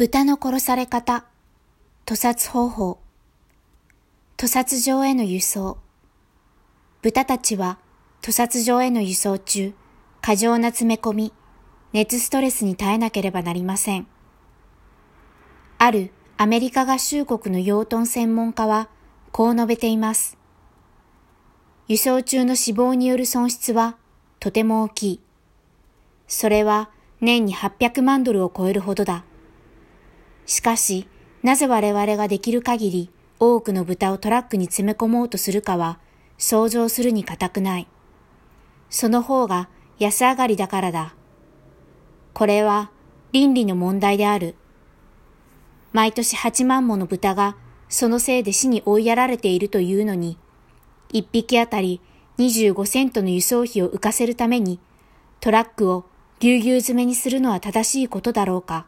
豚の殺され方、屠殺方法、屠殺場への輸送。豚たちは屠殺場への輸送中、過剰な詰め込み、熱ストレスに耐えなければなりません。あるアメリカ合衆国の養豚専門家はこう述べています。輸送中の死亡による損失はとても大きい。それは年に800万ドルを超えるほどだ。しかし、なぜ我々ができる限り多くの豚をトラックに詰め込もうとするかは想像するに難くない。その方が安上がりだからだ。これは倫理の問題である。毎年8万もの豚がそのせいで死に追いやられているというのに、1匹あたり25セントの輸送費を浮かせるためにトラックをぎゅうぎゅう詰めにするのは正しいことだろうか。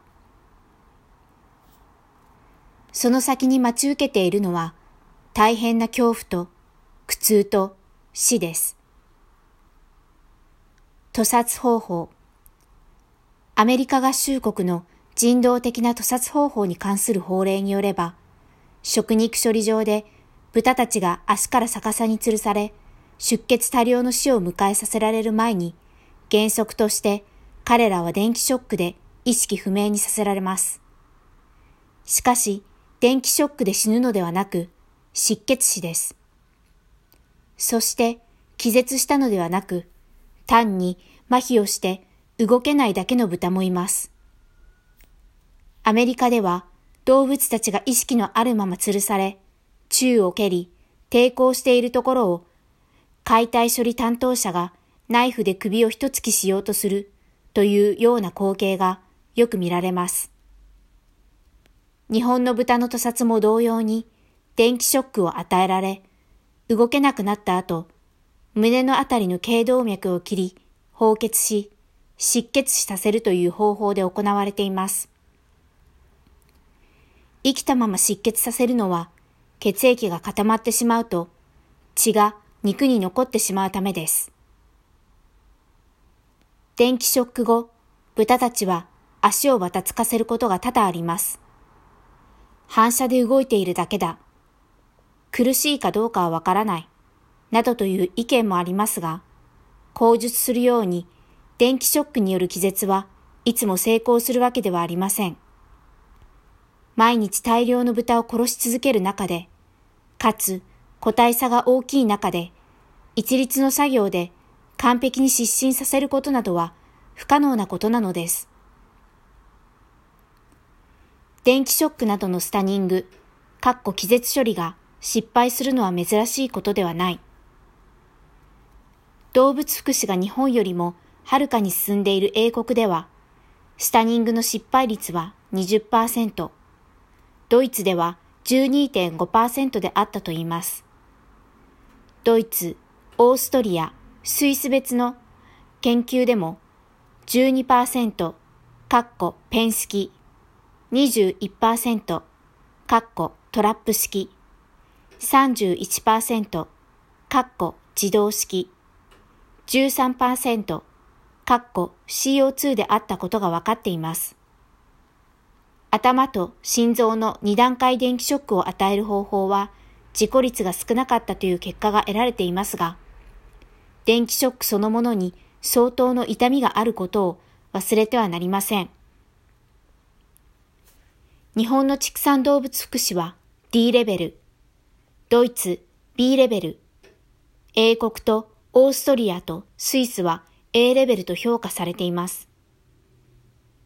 その先に待ち受けているのは大変な恐怖と苦痛と死です。屠殺方法アメリカ合衆国の人道的な屠殺方法に関する法令によれば、食肉処理場で豚たちが足から逆さに吊るされ、出血多量の死を迎えさせられる前に、原則として彼らは電気ショックで意識不明にさせられます。しかし、電気ショックで死ぬのではなく、失血死です。そして、気絶したのではなく、単に麻痺をして動けないだけの豚もいます。アメリカでは動物たちが意識のあるまま吊るされ、宙を蹴り、抵抗しているところを、解体処理担当者がナイフで首を一突きしようとするというような光景がよく見られます。日本の豚の屠殺も同様に電気ショックを与えられ、動けなくなった後、胸のあたりの頸動脈を切り、放血し、失血死させるという方法で行われています。生きたまま失血させるのは、血液が固まってしまうと、血が肉に残ってしまうためです。電気ショック後、豚たちは足をばたつかせることが多々あります。反射で動いているだけだ。苦しいかどうかはわからない。などという意見もありますが、口述するように電気ショックによる気絶はいつも成功するわけではありません。毎日大量の豚を殺し続ける中で、かつ個体差が大きい中で、一律の作業で完璧に失神させることなどは不可能なことなのです。電気ショックなどのスタニング、かっこ気絶処理が失敗するのは珍しいことではない。動物福祉が日本よりもはるかに進んでいる英国では、スタニングの失敗率は20%、ドイツでは12.5%であったといいます。ドイツ、オーストリア、スイス別の研究でも12%、かっこペン式21%、カッコトラップ式、31%、カッコ自動式、13%、カッコ CO2 であったことが分かっています。頭と心臓の二段階電気ショックを与える方法は事故率が少なかったという結果が得られていますが、電気ショックそのものに相当の痛みがあることを忘れてはなりません。日本の畜産動物福祉は D レベル、ドイツ B レベル、英国とオーストリアとスイスは A レベルと評価されています。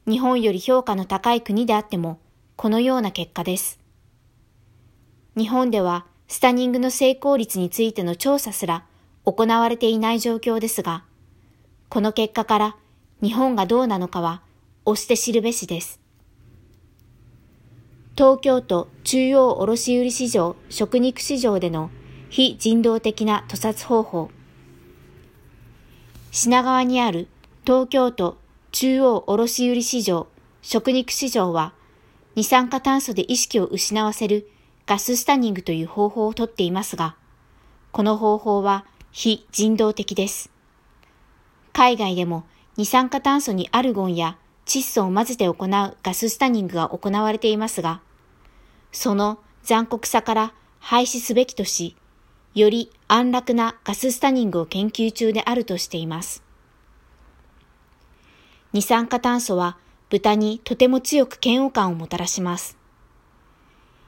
日本より評価の高い国であっても、このような結果です。日本ではスタニングの成功率についての調査すら行われていない状況ですが、この結果から日本がどうなのかは押して知るべしです。東京都中央卸売市場食肉市場での非人道的な屠殺方法。品川にある東京都中央卸売市場食肉市場は二酸化炭素で意識を失わせるガススタニングという方法をとっていますが、この方法は非人道的です。海外でも二酸化炭素にアルゴンや窒素を混ぜて行うガススタニングが行われていますが、その残酷さから廃止すべきとし、より安楽なガススタニングを研究中であるとしています。二酸化炭素は豚にとても強く嫌悪感をもたらします。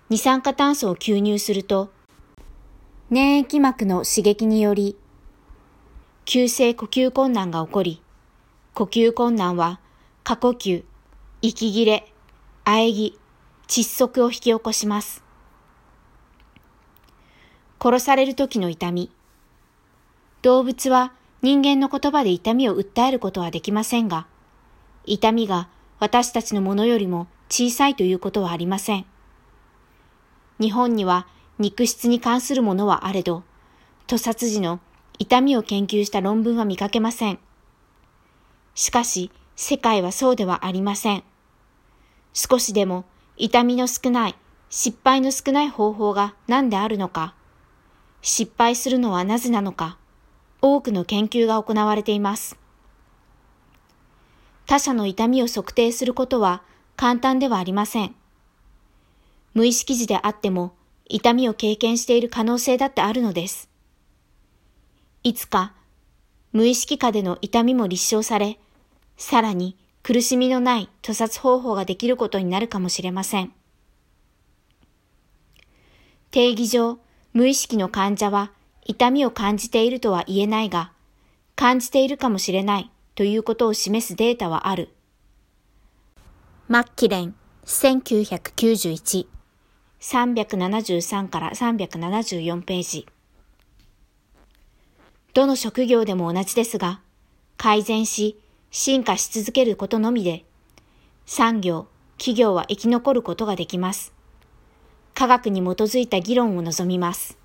二酸化炭素を吸入すると、粘液膜の刺激により、急性呼吸困難が起こり、呼吸困難は過呼吸、息切れ、喘ぎ、窒息を引き起こします。殺される時の痛み。動物は人間の言葉で痛みを訴えることはできませんが、痛みが私たちのものよりも小さいということはありません。日本には肉質に関するものはあれど、屠殺時の痛みを研究した論文は見かけません。しかし、世界はそうではありません。少しでも痛みの少ない、失敗の少ない方法が何であるのか、失敗するのはなぜなのか、多くの研究が行われています。他者の痛みを測定することは簡単ではありません。無意識時であっても痛みを経験している可能性だってあるのです。いつか無意識下での痛みも立証され、さらに苦しみのない屠殺方法ができることになるかもしれません。定義上、無意識の患者は痛みを感じているとは言えないが、感じているかもしれないということを示すデータはある。マッキレン、1991 373から374ページ。どの職業でも同じですが、改善し、進化し続けることのみで、産業、企業は生き残ることができます。科学に基づいた議論を望みます。